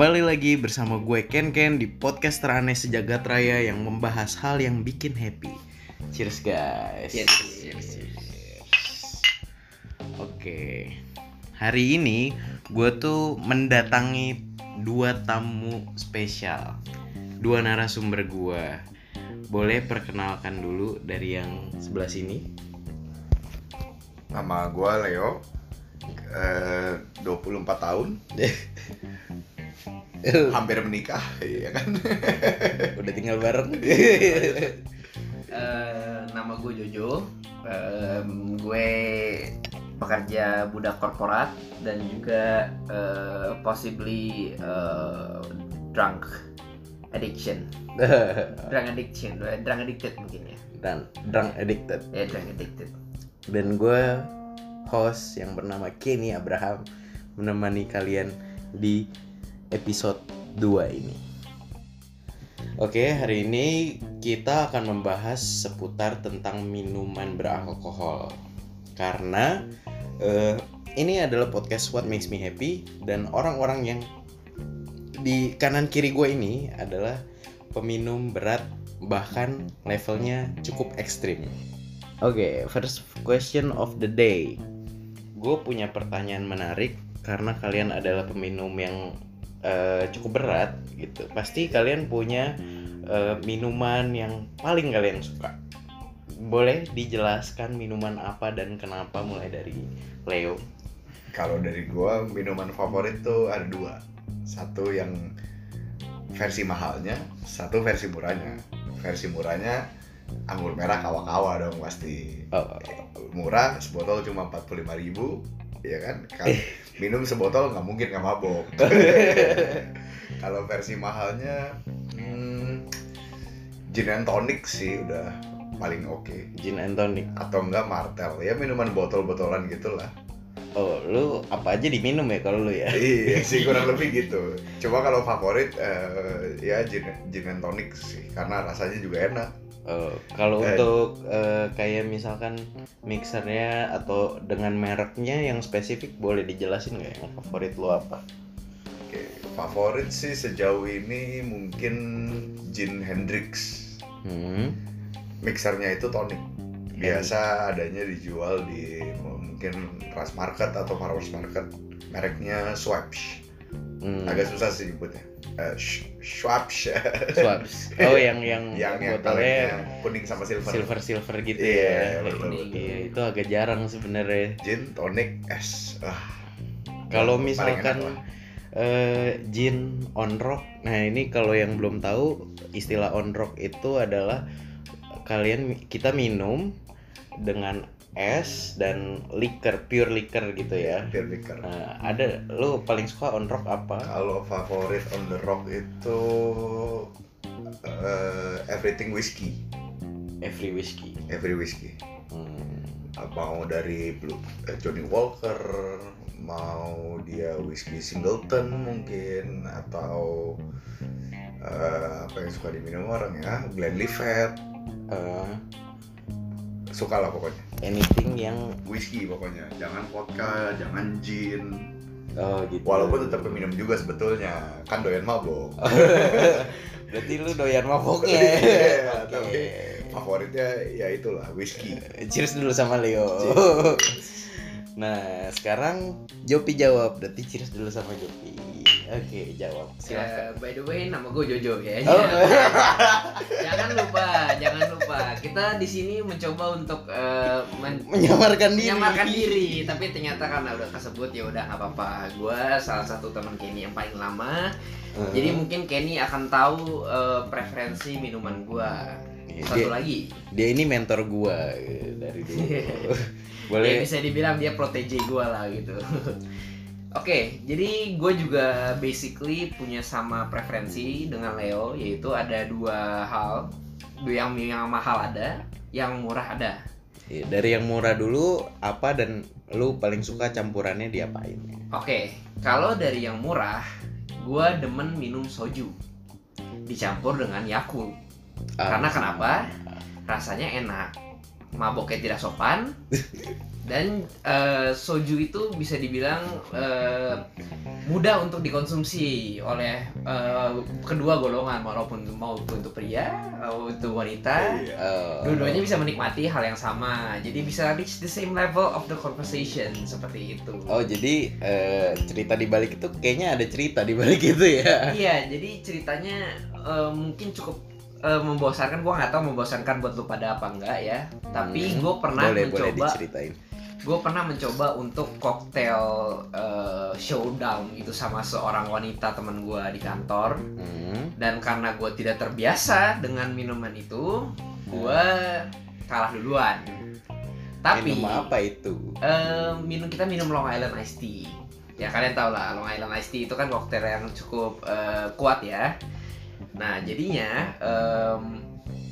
Kembali lagi bersama gue Ken Ken di podcast teraneh sejagat raya yang membahas hal yang bikin happy. Cheers guys. Cheers, cheers. Oke. Hari ini gue tuh mendatangi dua tamu spesial. Dua narasumber gue. Boleh perkenalkan dulu dari yang sebelah sini? Nama gue Leo, eh, 24 tahun, hampir menikah, ya kan? Udah tinggal bareng. Eh, nama gue Jojo. Em, gue pekerja budak korporat dan juga eh, possibly eh, drunk addiction. Drunk addiction, drunk addicted mungkin ya. Dan drunk addicted. Ya drunk addicted. dan gue host yang bernama Kenny Abraham menemani kalian di episode 2 ini. Oke, hari ini kita akan membahas seputar tentang minuman beralkohol. Karena eh, ini adalah podcast What Makes Me Happy dan orang-orang yang di kanan kiri gue ini adalah peminum berat bahkan levelnya cukup ekstrim. Oke, first question of the day. Gue punya pertanyaan menarik karena kalian adalah peminum yang eh, cukup berat gitu. Pasti kalian punya eh, minuman yang paling kalian suka. Boleh dijelaskan minuman apa dan kenapa mulai dari Leo? Kalau dari gue, minuman favorit tuh ada dua. Satu yang versi mahalnya, satu versi murahnya. Versi murahnya anggur merah kawa-kawa dong pasti. Oh, Murah, sebotol cuma 45.000 ribu, ya kan? Kalau minum sebotol nggak mungkin nggak mabok. Kalau versi mahalnya, hmm, gin and tonic sih udah paling oke. gin and tonic. Atau enggak martel, ya minuman botol-botolan gitulah. Oh, lu apa aja diminum ya kalau lu ya? iya sih kurang lebih gitu. Coba kalau favorit eh, ya gin, gin and tonic sih, karena rasanya juga enak. Oh, kalau Eh. untuk eh, kayak misalkan mixernya atau dengan mereknya yang spesifik boleh dijelasin nggak yang favorit lu apa? Oke, favorit sih sejauh ini mungkin gin Hendrix. Hmm. Mixernya itu tonic. Biasa adanya dijual di mungkin Ras Market atau Farmers Market. Mereknya Schweppes. Hmm. Agak susah sih nyebutnya. Eh, Sch- Schweppes. Swaps. Oh, yang yang, yang yang botolnya kalengnya kuning sama silver. silver silver gitu Iya, ya. betul, betul. Iya, itu agak jarang sebenarnya. Gin, tonic, es. Ah, Kalau misalkan eh, gin on rock, nah ini kalau yang belum tahu istilah on rock itu adalah kalian kita minum dengan es dan liquor pure liquor gitu ya. Beer liquor. Nah, ada lu paling suka on rock apa? Kalau favorit on the rock itu eh, everything whiskey, Every whiskey. every whiskey. Hmm. Mau dari Blue, eh, Johnny Walker, mau dia whiskey Singleton mungkin atau eh, apa yang suka diminum orang ya, Glenlivet, Eh, suka lah pokoknya. Anything yang Whisky pokoknya, jangan vodka, jangan gin. oh gitu. Walaupun tetap minum juga sebetulnya, kan doyan mabok. Berarti lu doyan maboknya. Iya, Oke. tapi favoritnya ya itulah whisky. Cheers dulu sama Leo. Nah, sekarang Jopi jawab. Berarti cheers dulu sama Jopi. Oke, jawab. Silakan. Eh, by the way, nama gue Jojo ya. Oh. jangan lupa, jangan lupa. Kita di sini mencoba untuk eh, men- Menyamarkan diri. menyamarkan diri tapi ternyata karena udah kesebut ya udah nggak apa-apa gue salah satu teman Kenny yang paling lama Hmm. jadi mungkin Kenny akan tahu eh, preferensi minuman gue Iya, satu dia, lagi dia ini mentor gua eh, dari dulu. ya Boleh. bisa dibilang dia protege gue lah gitu Oke, jadi gue juga basically punya sama preferensi dengan Leo, yaitu ada dua hal, yang yang mahal ada, yang murah ada. Iya, Dari yang murah dulu apa dan lu paling suka campurannya diapain? Oke, kalau dari yang murah, gua demen minum soju dicampur dengan Yakult. Ah, Karena kenapa? Rasanya enak. maboknya tidak sopan dan eh, soju itu bisa dibilang eh, mudah untuk dikonsumsi oleh eh, kedua golongan walaupun mau untuk pria atau itu wanita Iya. Oh. dua-duanya bisa menikmati hal yang sama jadi bisa reach the same level of the conversation seperti itu Oh jadi eh, cerita di balik itu kayaknya ada cerita di balik itu ya? iya jadi ceritanya eh, mungkin cukup eh, membosankan gua nggak tahu membosankan buat lu pada apa enggak ya tapi Hmm. gue pernah boleh boleh mencoba diceritain. Gue pernah mencoba untuk koktail eh, showdown itu sama seorang wanita teman gue di kantor Hmm. dan karena gue tidak terbiasa dengan minuman itu gue kalah duluan tapi Minum apa itu? eh, minum kita minum Long Island Iced Tea ya kalian tau lah Long Island Iced Tea itu kan koktail yang cukup eh, kuat ya nah jadinya d-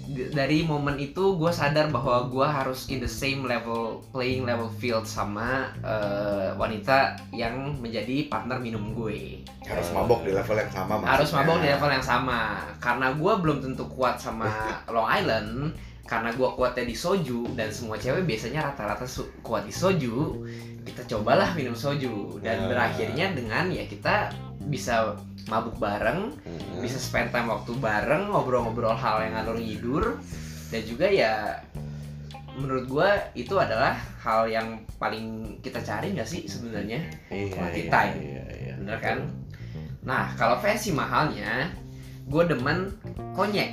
dari momen itu gue sadar bahwa gue harus in the same level playing level field sama eh, wanita yang menjadi partner minum gue Harus mabok di level yang sama harus maksudnya. mabok di level yang sama karena gue belum tentu kuat sama Long Island karena gue kuatnya di soju dan semua cewek biasanya rata-rata kuat di soju kita cobalah minum soju dan Ah. berakhirnya dengan ya kita bisa mabuk bareng Hmm. bisa spend time waktu bareng ngobrol-ngobrol hal yang ngalur ngidur dan juga ya menurut gue itu adalah hal yang paling kita cari nggak sih sebenarnya Iya, quality iya, time. iya, iya. bener kan nah kalau versi mahalnya gue demen konyek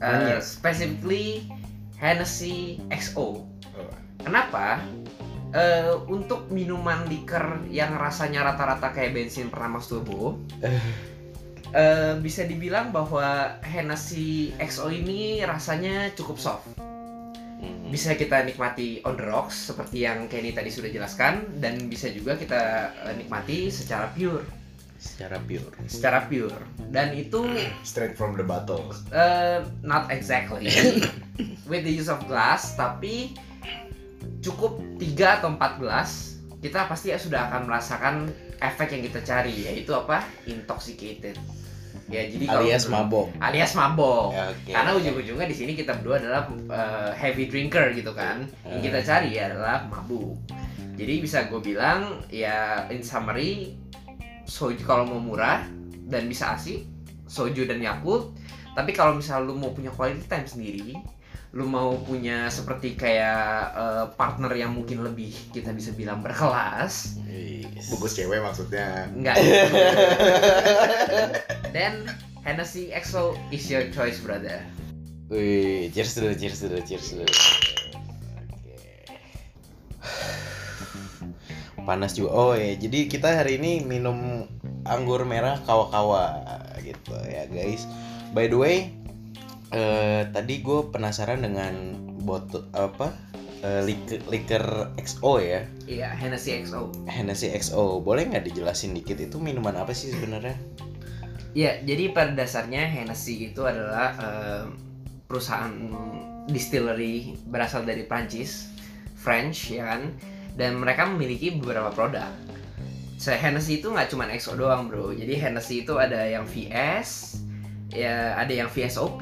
Uh, Konyek. specifically Hennessy XO Oh. kenapa Eh, untuk minuman liker yang rasanya rata-rata kayak bensin Pertamax Turbo eh, bisa dibilang bahwa Hennessy XO ini rasanya cukup soft Hmm. bisa kita nikmati on the rocks seperti yang Kenny tadi sudah jelaskan dan bisa juga kita eh, nikmati secara pure Secara pure. secara pure dan itu Straight from the bottle. eh, not exactly with the use of glass tapi cukup 3 atau 4 gelas kita pasti sudah akan merasakan efek yang kita cari yaitu apa intoxicated ya jadi kalau Alias menurut- mabok. alias mabok Ya, Oke. karena ujung-ujungnya di sini kita berdua adalah uh, heavy drinker gitu kan yang kita Eh. cari adalah mabuk jadi bisa gue bilang ya in summary soju kalau mau murah dan bisa asik soju dan yakult tapi kalau misal lu mau punya quality time sendiri lu mau punya seperti kayak uh, partner yang mungkin lebih kita bisa bilang berkelas Wis. Bungkus cewek maksudnya. enggak then Hennessy XO is your choice brother Wih, cheers dulu, cheers dulu, cheers dulu. Oke. Panas juga. Oh ya, jadi kita hari ini minum anggur merah kawa-kawa gitu ya guys. By the way, eh, tadi gue penasaran dengan botol apa eh, liker, liker XO ya, iya Hennessy XO Hennessy XO. Boleh nggak dijelasin dikit itu minuman apa sih sebenarnya? Ya, jadi pada dasarnya Hennessy itu adalah eh, perusahaan distillery berasal dari Prancis, French ya kan, dan mereka memiliki beberapa produk. So, Hennessy itu nggak cuma XO doang bro, jadi Hennessy itu ada yang VS, ya ada yang VSOP,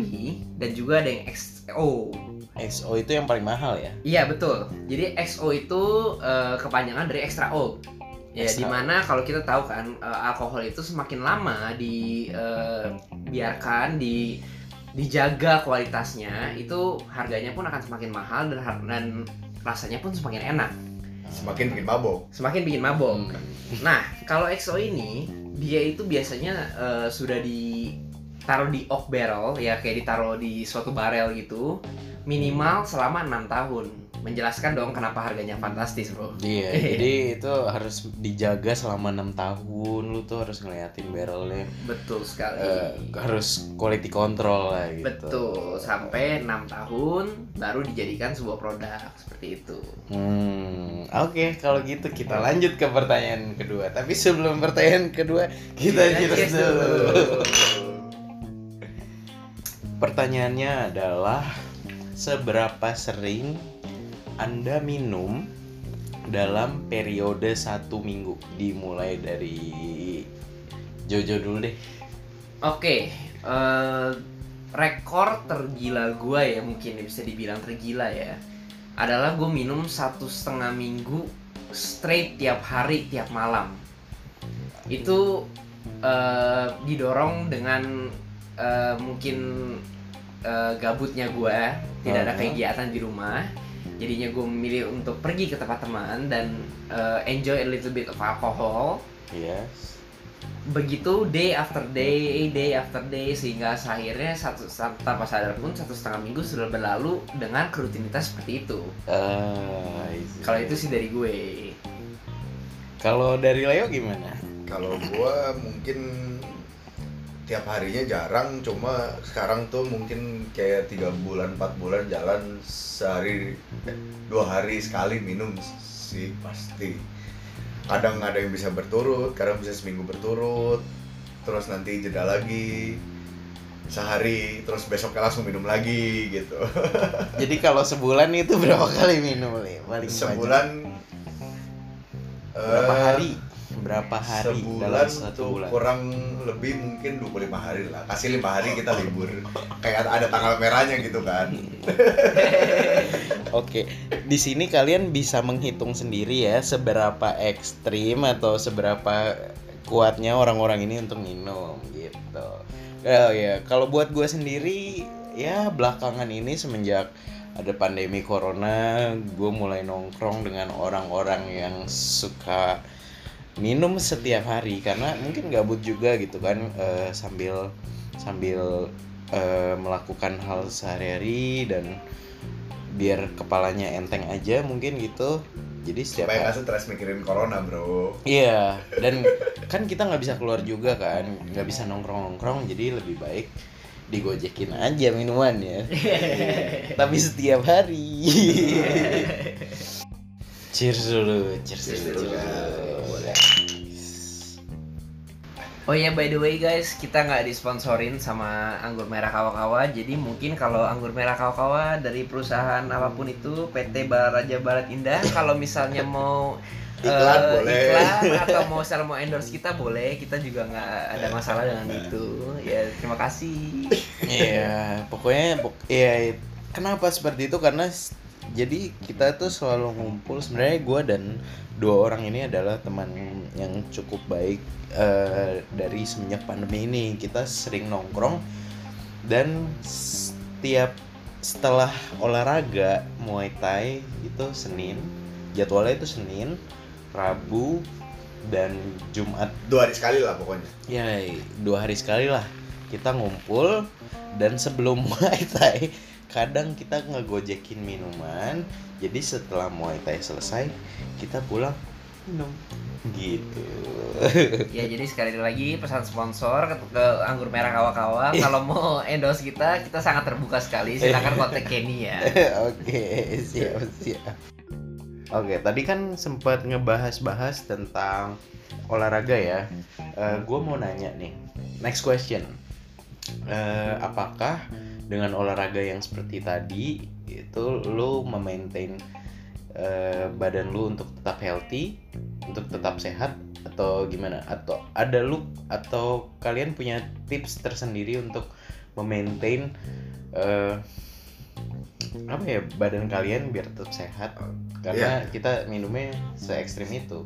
dan juga ada yang XO. XO itu yang paling mahal ya? Iya betul. Jadi XO itu eh, kepanjangan dari extra old. Ya Extra di mana kalau kita tahu kan eh, alkohol itu semakin lama dibiarkan di dijaga kualitasnya itu harganya pun akan semakin mahal dan dan rasanya pun semakin enak, Semakin bikin mabok. semakin bikin mabok. Hmm. Nah, kalau XO ini dia itu biasanya eh, sudah ditaruh di oak barrel ya kayak ditaruh di suatu barel gitu minimal selama enam tahun. Menjelaskan dong kenapa harganya fantastis, Bro. Iya, jadi itu harus dijaga selama enam tahun. Lu tuh harus ngeliatin barrelnya, Betul sekali. eh, harus quality control lah gitu. Betul, sampai enam tahun baru dijadikan sebuah produk seperti itu. Hmm, oke kalau gitu kita lanjut ke pertanyaan kedua. Tapi sebelum pertanyaan kedua kita Kita cheers cheers dulu. Pertanyaannya adalah seberapa sering Anda minum dalam periode satu minggu dimulai dari Jojo dulu deh. Oke, eh, rekor tergila gua ya mungkin bisa dibilang tergila ya. adalah gue minum satu setengah minggu straight tiap hari tiap malam itu eh, didorong dengan eh, mungkin eh, gabutnya gue tidak ada kegiatan di rumah jadinya gue memilih untuk pergi ke tempat teman dan eh, enjoy a little bit of alcohol Yes. begitu day after day, day after day sehingga akhirnya satu tanpa sadar pun satu setengah minggu sudah berlalu dengan rutinitas seperti itu. See. Kalau itu sih dari gue. Kalau dari Leo gimana? Kalau gua mungkin tiap harinya jarang, cuma sekarang tuh mungkin kayak tiga bulan, empat bulan jalan sehari eh, dua hari sekali minum sih pasti. Kadang ada yang bisa berturut, kadang bisa seminggu berturut, terus nanti jeda lagi sehari, terus besoknya langsung minum lagi gitu. Jadi kalau sebulan itu berapa kali minum nih? Paling banyak? Sebulan berapa eh, hari? Berapa hari sebulan dalam satu bulan? kurang lebih mungkin 25 hari lah kasih lima hari kita libur kayak ada, ada tanggal merahnya gitu kan Oke, di sini kalian bisa menghitung sendiri ya seberapa ekstrim atau seberapa kuatnya orang-orang ini untuk minum gitu. Oh ya, kalau buat gue sendiri ya belakangan ini semenjak ada pandemi corona, gue mulai nongkrong dengan orang-orang yang suka minum setiap hari karena mungkin gabut juga gitu kan eh, sambil sambil eh, melakukan hal sehari-hari dan biar kepalanya enteng aja mungkin gitu jadi setiap supaya hari- nggak stres mikirin corona bro Iya, dan kan kita nggak bisa keluar juga kan, nggak bisa nongkrong-nongkrong, jadi lebih baik digojekin aja minumannya. Tapi setiap hari. cheers dulu, cheers, Cheers dulu. dulu, Boleh. Oh ya by the way guys, kita nggak disponsorin sama anggur merah kawa-kawa. Jadi mungkin kalau anggur merah kawa-kawa dari perusahaan apa pun itu PT Baraja Barat Indah, kalau misalnya mau Iklan eh, boleh. iklan atau mau misalnya mau endorse kita boleh. Kita juga nggak ada masalah dengan itu. Ya terima kasih. Iya, pokoknya pok- ya kenapa seperti itu karena jadi kita tuh selalu ngumpul sebenarnya gue dan dua orang ini adalah teman yang cukup baik eh, dari semenjak pandemi ini. Kita sering nongkrong dan setiap setelah olahraga Muay Thai itu Senin jadwalnya itu Senin Rabu dan Jumat. Dua hari sekali lah pokoknya. Ya dua hari sekali lah kita ngumpul. Dan sebelum Muay Thai kadang kita ngegojekin minuman jadi setelah Muay Thai selesai kita pulang minum gitu Ya jadi sekali lagi pesan sponsor ke, ke anggur merah kawa-kawa. Kalau mau endorse kita, kita sangat terbuka sekali. Silakan kontak Kenny ya. oke siap siap oke tadi kan sempat ngebahas-bahas tentang olahraga ya gue mau nanya nih next question Eh, apakah dengan olahraga yang seperti tadi itu lu memaintain eh, badan lu untuk tetap healthy untuk tetap sehat atau gimana? Atau ada lu atau kalian punya tips tersendiri untuk memaintain eh, apa ya badan kalian biar tetap sehat? Karena kita minumnya se ekstrim itu.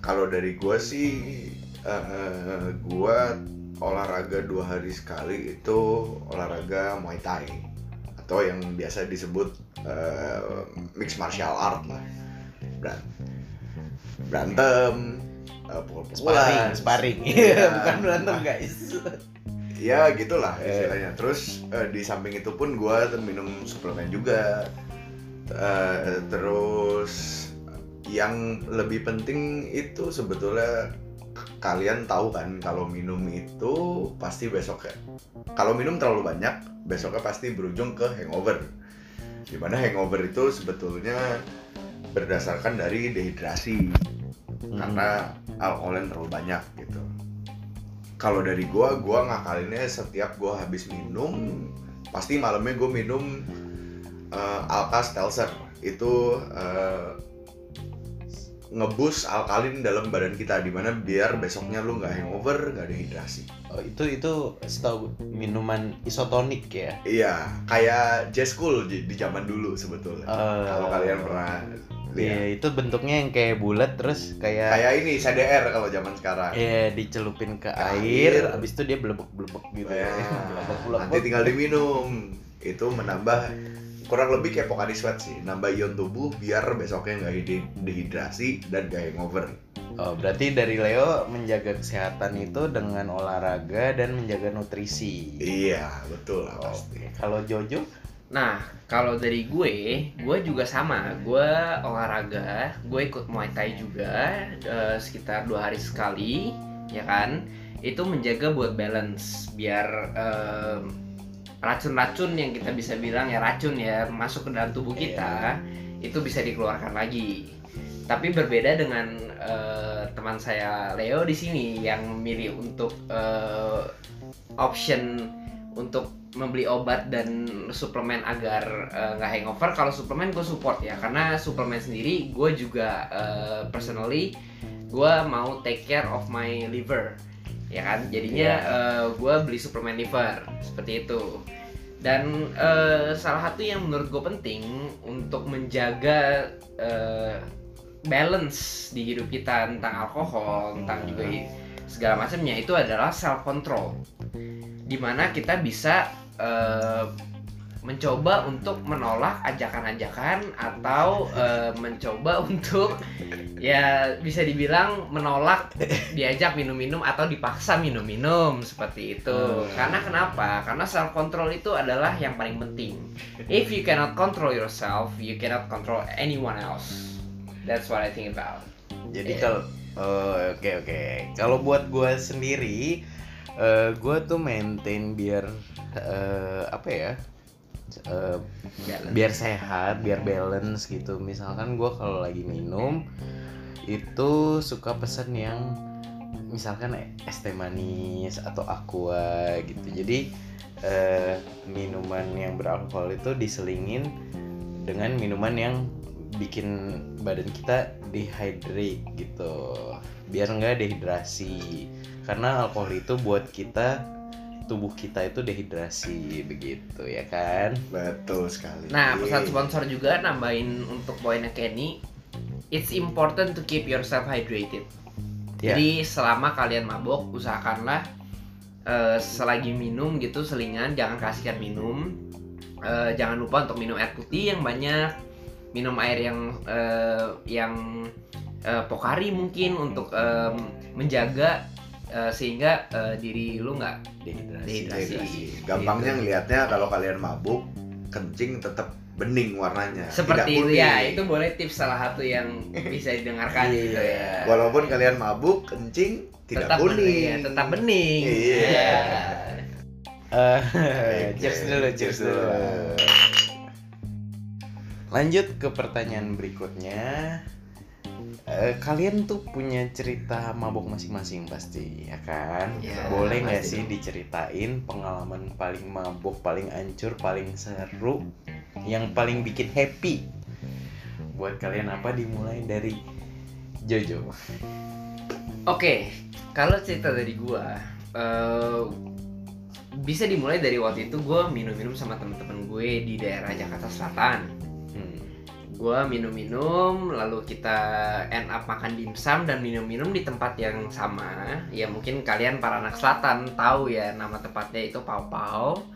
Kalau dari gua sih eh, gua olahraga dua hari sekali itu olahraga Muay Thai atau yang biasa disebut eh, mixed martial art lah. Beran- berantem eh, pukul-pukulan, sparring. sparring. Iya. bukan berantem guys. Ya gitulah istilahnya. Terus eh, di samping itu pun gua tuh minum suplemen juga. Eh, terus yang lebih penting itu sebetulnya kalian tahu kan kalau minum itu pasti besok kalau minum terlalu banyak besoknya pasti berujung ke hangover. Di mana hangover itu sebetulnya berdasarkan dari dehidrasi karena alkohol yang terlalu banyak gitu. Kalau dari gua gua ngakalinnya setiap gua habis minum pasti malamnya gua minum uh, Alka Stelzer. Itu uh, ngebus alkalin dalam badan kita di mana biar besoknya lu nggak hangover nggak dehidrasi Oh, itu itu setahu minuman isotonik ya. iya kayak jazz cool di, di zaman dulu sebetulnya. Eh, kalau kalian pernah Iya, lihat. itu bentuknya yang kayak bulat terus kayak kayak ini CDR kalau zaman sekarang. Ya dicelupin ke Ke air, air. habis itu dia belebek-belebek gitu. Ya, Belebek-belebek. nanti tinggal diminum. Itu menambah kurang lebih kayak Pocari Sweat sih nambah ion tubuh biar besoknya nggak de- dehidrasi dan gak hangover Oh, berarti dari Leo menjaga kesehatan itu dengan olahraga dan menjaga nutrisi. iya betul lah pasti Oke, kalau Jojo Nah, kalau dari gue, gue juga sama. Gue olahraga, gue ikut Muay Thai juga eh, sekitar dua hari sekali, ya kan? Itu menjaga buat balance, biar em, racun-racun yang kita bisa bilang ya racun ya masuk ke dalam tubuh kita itu bisa dikeluarkan lagi. Tapi berbeda dengan eh, teman saya Leo di sini yang memilih untuk eh, option untuk membeli obat dan suplemen agar eh, nggak hangover. Kalau suplemen gue support ya karena suplemen sendiri gue juga eh, personally gue mau take care of my liver ya kan? Jadinya gue beli suplemen liver seperti itu. Dan eh, salah satu yang menurut gue penting untuk menjaga eh, balance di hidup kita tentang alkohol tentang juga segala macamnya itu adalah self control di mana kita bisa eh, mencoba untuk menolak ajakan-ajakan atau eh, mencoba untuk ya bisa dibilang menolak diajak minum-minum atau dipaksa minum-minum seperti itu Hmm. karena kenapa karena self control itu adalah yang paling penting if you cannot control yourself you cannot control anyone else that's what I think about Jadi Iya. kalau oh, oke oke. Kalau buat gue sendiri, eh gue tuh maintain biar eh, apa ya? Biar sehat, biar balance gitu. Misalkan gue kalau lagi minum itu suka pesen yang misalkan es teh manis atau aqua gitu. Jadi eh, minuman yang beralkohol itu diselingin dengan minuman yang bikin badan kita dehydrate gitu biar nggak dehidrasi karena alkohol itu buat kita tubuh kita itu dehidrasi begitu ya kan betul sekali Nah, pesan sponsor juga nambahin untuk poinnya Kenny. It's important to keep yourself hydrated. Ya. Jadi selama kalian mabok, usahakanlah eh, selagi minum gitu selingan jangan kasihkan minum. Eh, jangan lupa untuk minum air putih yang banyak, minum air yang eh, yang eh, pokari mungkin untuk em, menjaga eh, sehingga eh, diri lu nggak dehidrasi, Dehidrasi. Dehidrasi. gampangnya Gitu. ngelihatnya kalau kalian mabuk kencing tetap bening warnanya. Seperti tidak itu ya itu boleh tips salah satu yang bisa didengarkan gitu ya. Walaupun kalian mabuk kencing tidak tetap kuning bening ya, tetap bening. Iya. Ya. Eh, Oke, cheers dulu cheers cheers dulu. dulu. lanjut ke pertanyaan berikutnya Eh, kalian tuh punya cerita mabok masing-masing pasti ya kan Ya, boleh nggak sih dong. diceritain pengalaman paling mabok paling ancur paling seru yang paling bikin happy buat kalian apa dimulai dari Jojo Oke, kalau cerita dari gua eh, bisa dimulai dari waktu itu gua minum-minum sama temen-temen gue di daerah Jakarta Selatan. Gua minum-minum, lalu kita end up makan dimsum dan minum-minum di tempat yang sama. Ya mungkin kalian para anak selatan tahu ya nama tempatnya itu Pau Pau.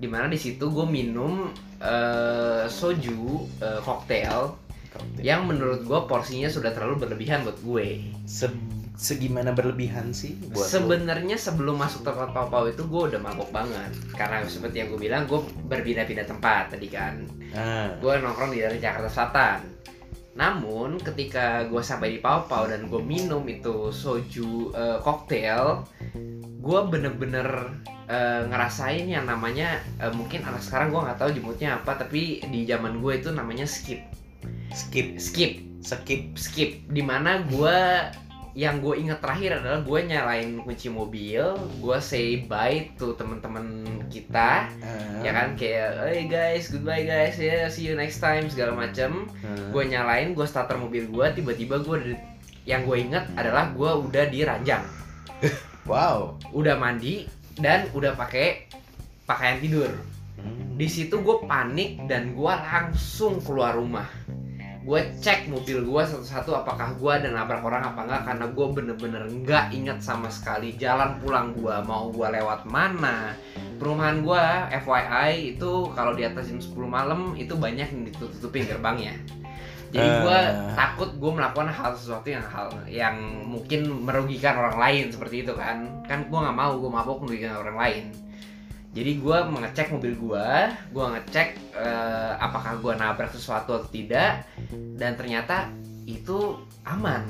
Di mana di situ gue minum eh, soju eh, koktail yang menurut gue porsinya sudah terlalu berlebihan buat gue. Se- segimana berlebihan sih buat? Sebenarnya sebelum masuk tempat Pau Pau itu gue udah mabok banget karena seperti yang gue bilang gue berpindah-pindah tempat tadi kan. Ah, Gue nongkrong di daerah Jakarta Selatan. Namun ketika gue sampai di Pau Pau dan gue minum itu soju eh, koktail, gue bener-bener eh, ngerasain yang namanya eh, mungkin anak sekarang gue nggak tahu jemputnya apa tapi di zaman gue itu namanya skip. Skip. Skip. Skip. Skip. Di mana gue yang gue inget terakhir adalah gue nyalain kunci mobil gue say bye to teman-teman kita Ah. ya kan kayak hey guys goodbye guys ya see you next time segala macem Ah. gue nyalain gue starter mobil gue tiba-tiba gue yang gue inget adalah gue udah di ranjang wow udah mandi dan udah pakai pakaian tidur Hmm. di situ gue panik dan gue langsung keluar rumah gue cek mobil gue satu-satu apakah gue ada nabrak orang apa enggak karena gue bener-bener nggak inget sama sekali jalan pulang gue mau gue lewat mana. Perumahan gue FYI itu kalau di atas jam 10 malam itu banyak yang ditutup-tutupin gerbangnya jadi gue Eh. takut gue melakukan hal sesuatu yang hal yang mungkin merugikan orang lain seperti itu kan. Kan gue nggak mau gue mabok merugikan orang lain jadi gue mengecek mobil gue, gue ngecek eh, apakah gue nabrak sesuatu atau tidak, dan ternyata itu aman,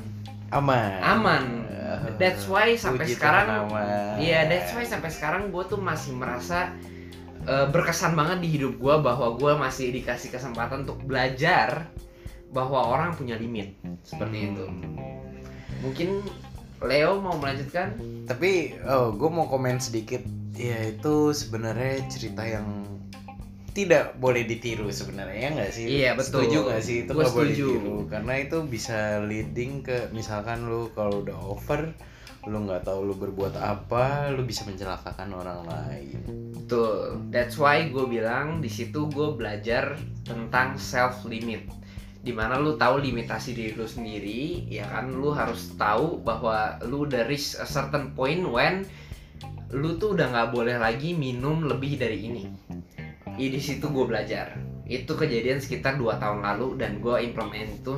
aman aman. Ah. That's why sampai Puji sekarang, iya, that's why sampai sekarang gue tuh masih merasa eh, berkesan banget di hidup gue bahwa gue masih dikasih kesempatan untuk belajar bahwa orang punya limit seperti itu. Hmm. Mungkin Leo mau melanjutkan? tapi oh gue mau komen sedikit ya itu sebenarnya cerita yang tidak boleh ditiru sebenarnya ya nggak sih Iya, betul. setuju nggak sih itu nggak boleh ditiru karena itu bisa leading ke misalkan lu kalau udah over lu nggak tahu lu berbuat apa lu bisa mencelakakan orang lain Betul. That's why gue bilang di situ gue belajar tentang self limit. Di mana lu tahu limitasi diri lu sendiri, ya kan lu harus tahu bahwa lu udah reach a certain point when lu tuh udah nggak boleh lagi minum lebih dari ini. Ih, di situ gue belajar. Itu kejadian sekitar dua tahun lalu dan gue implement itu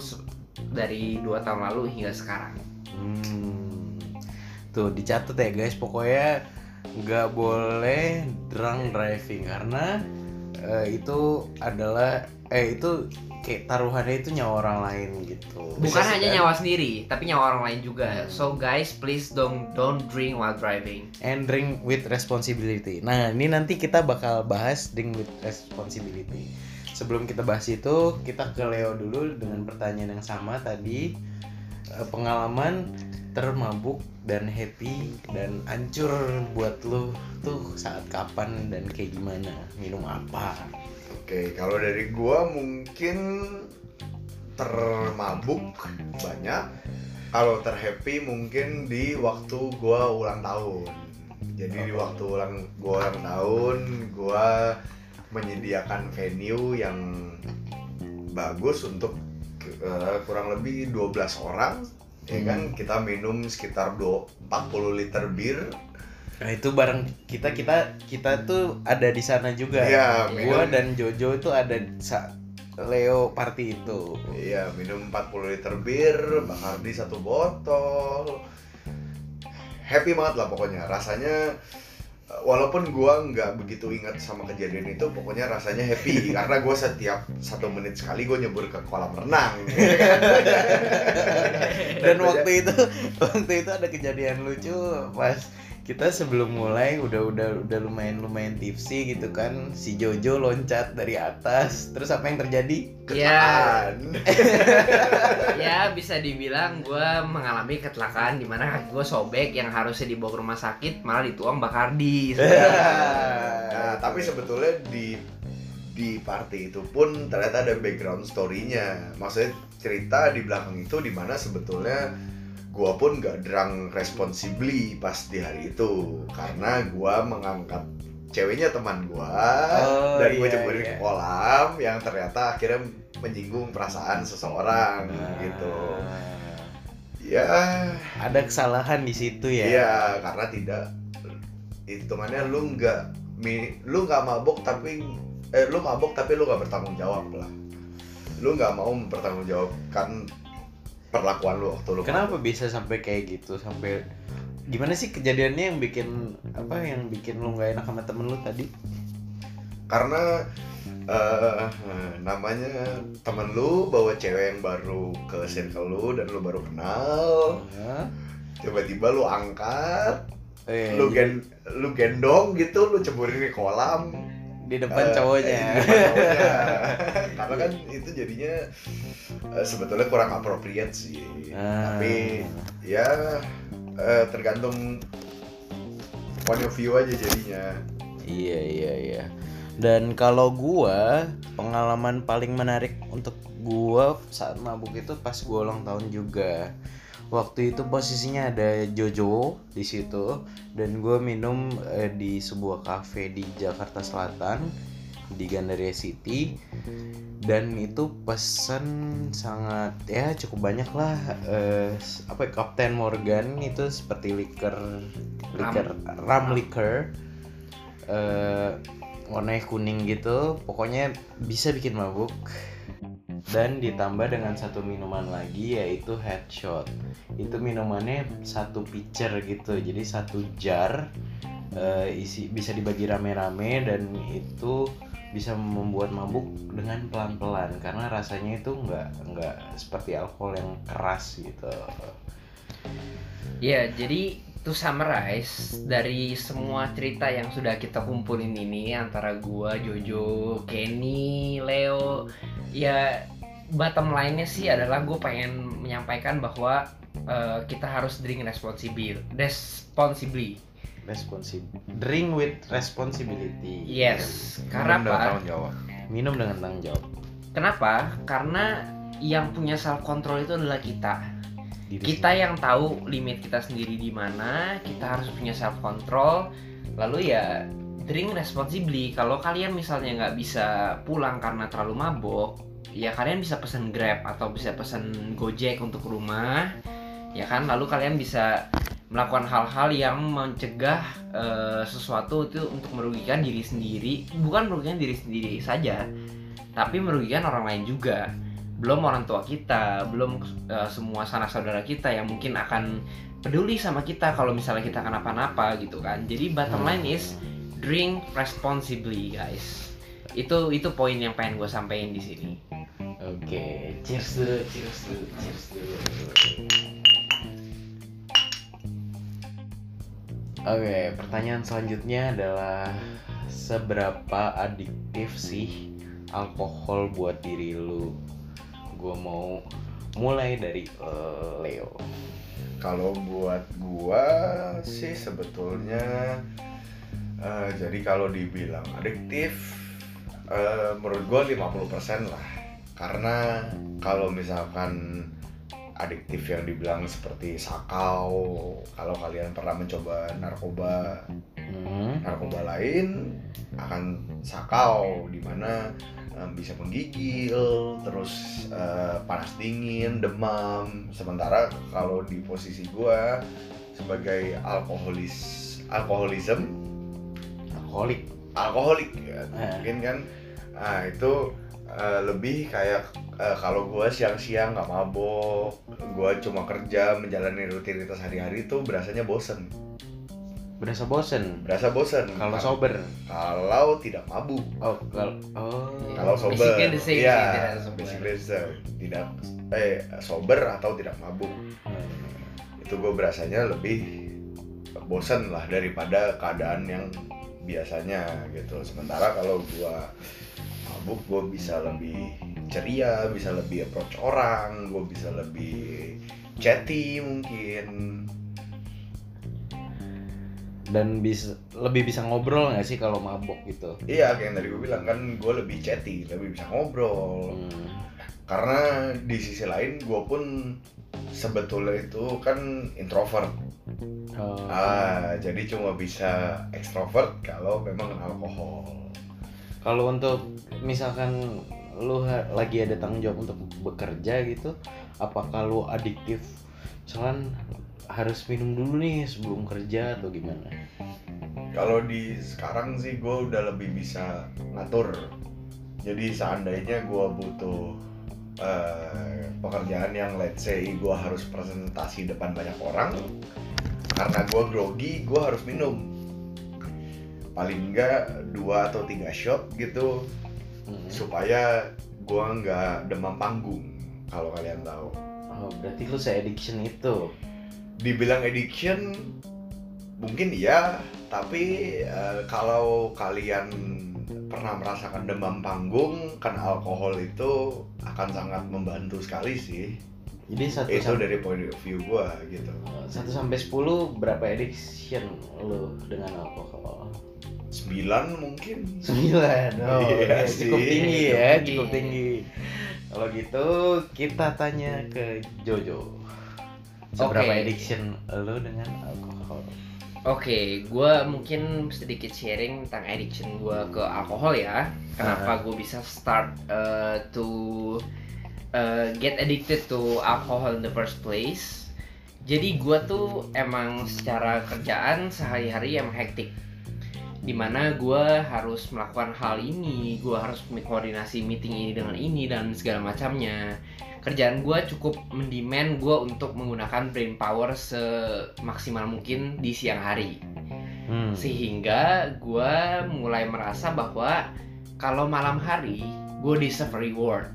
dari dua tahun lalu hingga sekarang. Hmm. Tuh dicatat ya guys, pokoknya nggak boleh drunk driving karena eh, itu adalah eh itu kayak taruhannya itu nyawa orang lain gitu. Bukan Bisa hanya kan? nyawa sendiri, tapi nyawa orang lain juga. So guys, please don't don't drink while driving. and drink with responsibility. Nah, ini nanti kita bakal bahas drink with responsibility. Sebelum kita bahas itu, kita ke Leo dulu dengan pertanyaan yang sama tadi. Eh, Pengalaman termabuk dan happy dan hancur buat lu tuh saat kapan dan kayak gimana? Minum apa? Oke, kalau dari gua mungkin termabuk banyak. Kalau terhappy mungkin di waktu gua ulang tahun. Jadi di waktu ulang gua ulang tahun, gua menyediakan venue yang bagus untuk eh, kurang lebih 12 orang. Ya kan, kita minum sekitar do- 40 liter bir. Nah, itu bareng kita kita kita tuh ada di sana juga. Iya, Gua dan Jojo itu ada saat Leo party itu. Iya, minum 40 liter bir, Bacardi satu botol. Happy banget lah pokoknya. Rasanya eh, walaupun gua nggak begitu ingat sama kejadian itu, pokoknya rasanya happy karena gua setiap satu menit sekali gue nyebur ke kolam renang. dan waktu itu waktu itu ada kejadian lucu pas kita sebelum mulai udah udah udah lumayan lumayan tipsy gitu kan si Jojo loncat dari atas terus apa yang terjadi Ya, Kecelakaan. ya bisa dibilang gue mengalami kecelakaan di mana kaki gue sobek yang harusnya dibawa ke rumah sakit malah dituang Bakardi. Nah, tapi sebetulnya di di party itu pun ternyata ada background story-nya. Maksudnya cerita di belakang itu di mana sebetulnya gua pun gak drunk responsibly pas di hari itu karena gua mengangkat ceweknya teman gua Oh, dan gue iya, iya. ke kolam yang ternyata akhirnya menyinggung perasaan seseorang gitu. Ya, ada kesalahan di situ ya Iya, karena tidak hitungannya lu nggak lu nggak mabok tapi eh lu mabok tapi lu nggak bertanggung jawab lah. Lu nggak mau mempertanggungjawabkan perlakuan lu waktu lu kenapa mabok. bisa sampai kayak gitu sampai gimana sih kejadiannya yang bikin apa yang bikin lu nggak enak sama temen lu tadi Karena eh namanya temen lu bawa cewek yang baru ke circle lu dan lu baru kenal, Hah? tiba-tiba lu angkat, Eh, lu jadi gen lu gendong gitu, lu cemburin di kolam. Di depan Eh, cowoknya. di depan cowoknya. karena kan itu jadinya eh, sebetulnya kurang appropriate sih Ah. tapi ya eh, tergantung point of view aja jadinya Iya iya iya. Dan kalau gua pengalaman paling menarik untuk gua saat mabuk itu pas gua ulang tahun juga. Waktu itu posisinya ada Jojo di situ dan gua minum eh, di sebuah kafe di Jakarta Selatan di Gandaria City. Dan itu pesan sangat ya cukup banyak lah eh, apa ya, Captain Morgan itu seperti liquor liquor rum liquor eh warnanya kuning gitu. Pokoknya bisa bikin mabuk dan ditambah dengan satu minuman lagi yaitu headshot. Itu minumannya satu pitcher gitu jadi satu jar eh, isi bisa dibagi rame-rame dan itu bisa membuat mabuk dengan pelan-pelan karena rasanya itu nggak nggak seperti alkohol yang keras gitu. Ya, jadi to summarize dari semua cerita yang sudah kita kumpulin ini antara gua, Jojo, Kenny, Leo, ya bottom line-nya sih adalah gue pengen menyampaikan bahwa eh, kita harus drink responsibly, responsibly. responsib drink with responsibility Yes, karena Minum dengan apa? tanggung jawab minum dengan tanggung jawab Kenapa? Karena yang punya self control itu adalah kita. Diri kita yang tahu limit kita sendiri di mana kita harus punya self control lalu ya drink responsibly kalau kalian misalnya nggak bisa pulang karena terlalu mabok ya kalian bisa pesen grab atau bisa pesen gojek untuk rumah ya kan lalu kalian bisa melakukan hal-hal yang mencegah eh, sesuatu itu untuk merugikan diri sendiri bukan merugikan diri sendiri saja tapi merugikan orang lain juga belum orang tua kita, belum eh, semua sanak saudara kita yang mungkin akan peduli sama kita kalau misalnya kita kenapa-napa gitu kan. Jadi bottom line is drink responsibly guys. Itu itu poin yang pengen gue sampaikan di sini. Oke, cheers dulu, cheers dulu, cheers dulu. Oke, pertanyaan selanjutnya adalah seberapa adiktif sih alkohol buat diri lu? Gue mau mulai dari eh, Leo. Kalau buat gua sih sebetulnya eh, jadi kalau dibilang adiktif eh, menurut gua 50% lah. Karena kalau misalkan adiktif yang dibilang seperti sakau, kalau kalian pernah mencoba narkoba Hmm, narkoba lain akan sakau di mana eh, bisa menggigil, terus eh, panas dingin, demam. Sementara kalau di posisi gua sebagai alkoholis alkoholism alkoholik. alkoholik ya, Eh. mungkin kan ah itu eh, lebih kayak eh, kalau gua siang-siang nggak mabok gua cuma kerja menjalani rutinitas hari-hari itu berasanya bosen Berasa bosen. berasa bosen Kalau Kal- sober. kalau tidak mabuk Oh, kalau oh. kalau sober Basically the same sih, iya tidak sober. basically the same. tidak eh sober atau tidak mabuk Hmm. itu gue berasanya lebih bosen lah daripada keadaan yang biasanya gitu sementara kalau gue mabuk gue bisa lebih ceria bisa lebih approach orang gue bisa lebih chatty mungkin Dan bisa lebih bisa ngobrol nggak sih kalau mabok gitu? iya kayak yang tadi gue bilang kan gue lebih chatty lebih bisa ngobrol Hmm. karena di sisi lain gue pun sebetulnya itu kan introvert Oh. ah jadi cuma bisa extrovert kalau memang alkohol Kalau untuk misalkan lu lagi ada tanggung jawab untuk bekerja gitu, apakah lu adiktif? Misalkan harus minum dulu nih sebelum kerja atau gimana? kalau di sekarang sih gue udah lebih bisa ngatur jadi seandainya gue butuh eh, pekerjaan yang let's say gue harus presentasi depan banyak orang karena gue grogi gue harus minum paling enggak dua atau tiga shot gitu Hmm. supaya gue nggak demam panggung kalau kalian tahu Oh, berarti lu se addiction itu. dibilang addiction mungkin iya tapi eh, kalau kalian pernah merasakan demam panggung kan alkohol itu akan sangat membantu sekali sih Jadi satu itu sam- dari point of view gua gitu satu sampai 10 berapa addiction lo dengan alkohol? 9 mungkin 9. Oh, Iya ya, cukup sih. tinggi ya, Tinggi. cukup tinggi. Kalau gitu kita tanya ke Jojo. Seberapa Oke. addiction lo dengan alkohol? Oke, gue mungkin sedikit sharing tentang addiction gue ke alkohol ya. Kenapa gue bisa start uh, to uh, get addicted to alcohol in the first place. Jadi gue tuh emang secara kerjaan sehari-hari emang hektik. Di mana gue harus melakukan hal ini, gue harus koordinasi meeting ini dengan ini dan segala macamnya. Kerjaan gue cukup mendemand gue untuk menggunakan brain power semaksimal mungkin di siang hari Hmm. sehingga gue mulai merasa bahwa kalau malam hari gue deserve reward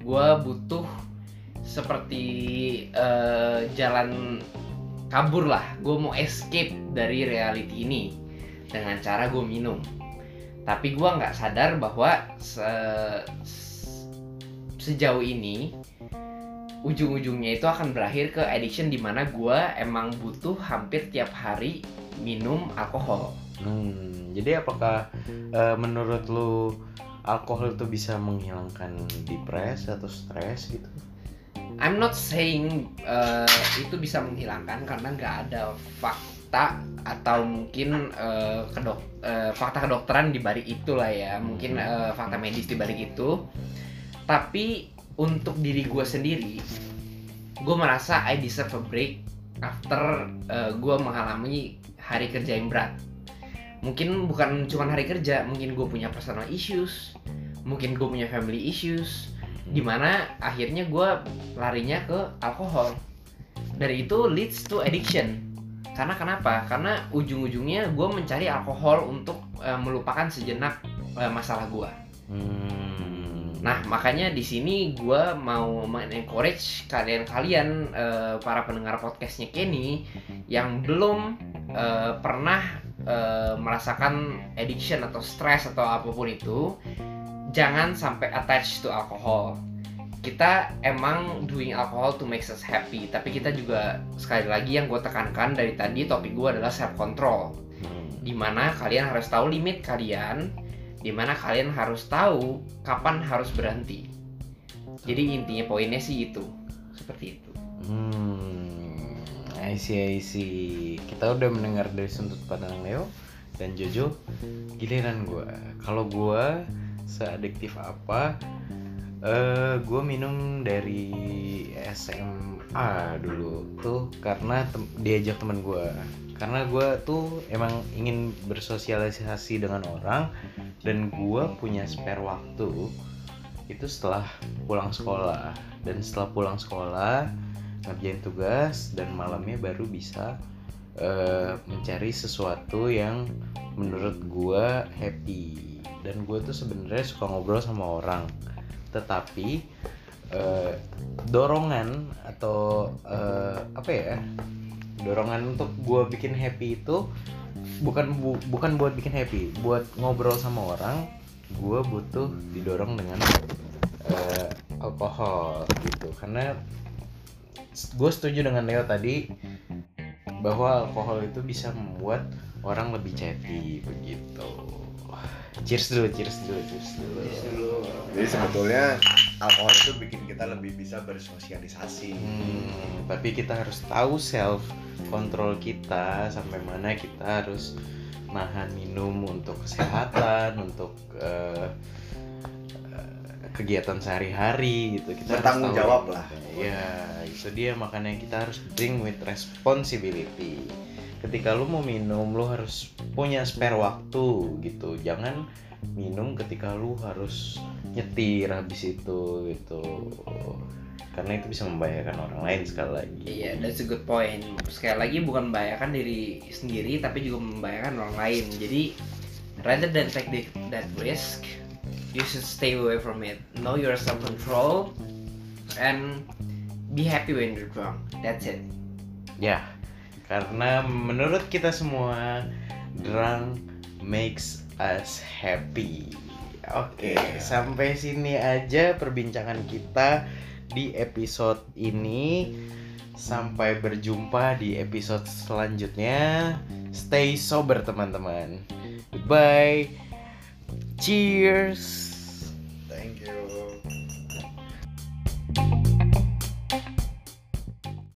gue butuh seperti eh, jalan kabur lah gue mau escape dari reality ini dengan cara gue minum tapi gue nggak sadar bahwa se- se- sejauh ini ujung-ujungnya itu akan berakhir ke addiction di mana gue emang butuh hampir tiap hari minum alkohol Hmm, jadi apakah eh, menurut lu alkohol itu bisa menghilangkan depres atau stres gitu? I'm not saying uh, itu bisa menghilangkan karena nggak ada fakta atau mungkin uh, kedok uh, fakta kedokteran di balik itu lah ya. Mungkin uh, fakta medis di balik itu. Tapi untuk diri gue sendiri gue merasa I deserve a break after uh, gue mengalami hari kerja yang berat. Mungkin bukan cuma hari kerja mungkin gue punya personal issues mungkin gue punya family issues di mana akhirnya gue larinya ke alkohol. Dari itu leads to addiction karena kenapa? Karena ujung-ujungnya gue mencari alkohol untuk eh, melupakan sejenak eh, masalah gue Hmm. nah makanya di sini gue mau encourage kalian-kalian eh, para pendengar podcastnya Kenny yang belum eh, pernah eh, merasakan addiction atau stres atau apa pun itu jangan sampai attached to alcohol kita emang doing alcohol to make us happy tapi kita juga sekali lagi yang gue tekankan dari tadi topik gue adalah self control Hmm. di mana kalian harus tahu limit kalian di mana kalian harus tahu kapan harus berhenti jadi intinya poinnya sih itu seperti itu Hmm, I see, I see. Kita udah mendengar dari sudut pandang Leo dan Jojo. Giliran gue. Kalau gue seadiktif apa? Eh, gue minum dari SMA dulu tuh karena tem- diajak teman gue. Karena gue tuh emang ingin bersosialisasi dengan orang dan gue punya spare waktu itu setelah pulang sekolah. Dan setelah pulang sekolah ngerjain tugas dan malamnya baru bisa eh, mencari sesuatu yang menurut gua happy. Dan gue tuh sebenarnya suka ngobrol sama orang tetapi eh, dorongan atau eh, apa ya dorongan untuk gua bikin happy itu bukan bu- bukan buat bikin happy buat ngobrol sama orang gue butuh didorong dengan eh, alkohol gitu. Karena gue setuju dengan Leo tadi bahwa alkohol itu bisa membuat orang lebih chatty begitu cheers dulu cheers dulu cheers dulu jadi sebetulnya alkohol itu bikin kita lebih bisa bersosialisasi Hmm, tapi kita harus tahu self control kita sampai mana kita harus nahan minum untuk kesehatan, untuk eh, kegiatan sehari-hari gitu. Kita Bertanggung jawab lah. Ya, itu dia makanya kita harus bring with responsibility. Ketika lu mau minum, lu harus punya spare waktu gitu. Jangan minum ketika lu harus nyetir habis itu gitu karena itu bisa membahayakan orang lain sekali lagi Iya, that's a good point. Sekali lagi bukan membahayakan diri sendiri tapi juga membahayakan orang lain. Jadi rather than take the, that risk, you should stay away from it. Know your self control and be happy when you're drunk. That's it. ya karena menurut kita semua drunk makes us happy. Oke, Iya. sampai sini aja perbincangan kita di episode ini. Sampai berjumpa di episode selanjutnya. Stay sober teman-teman. Goodbye. Cheers.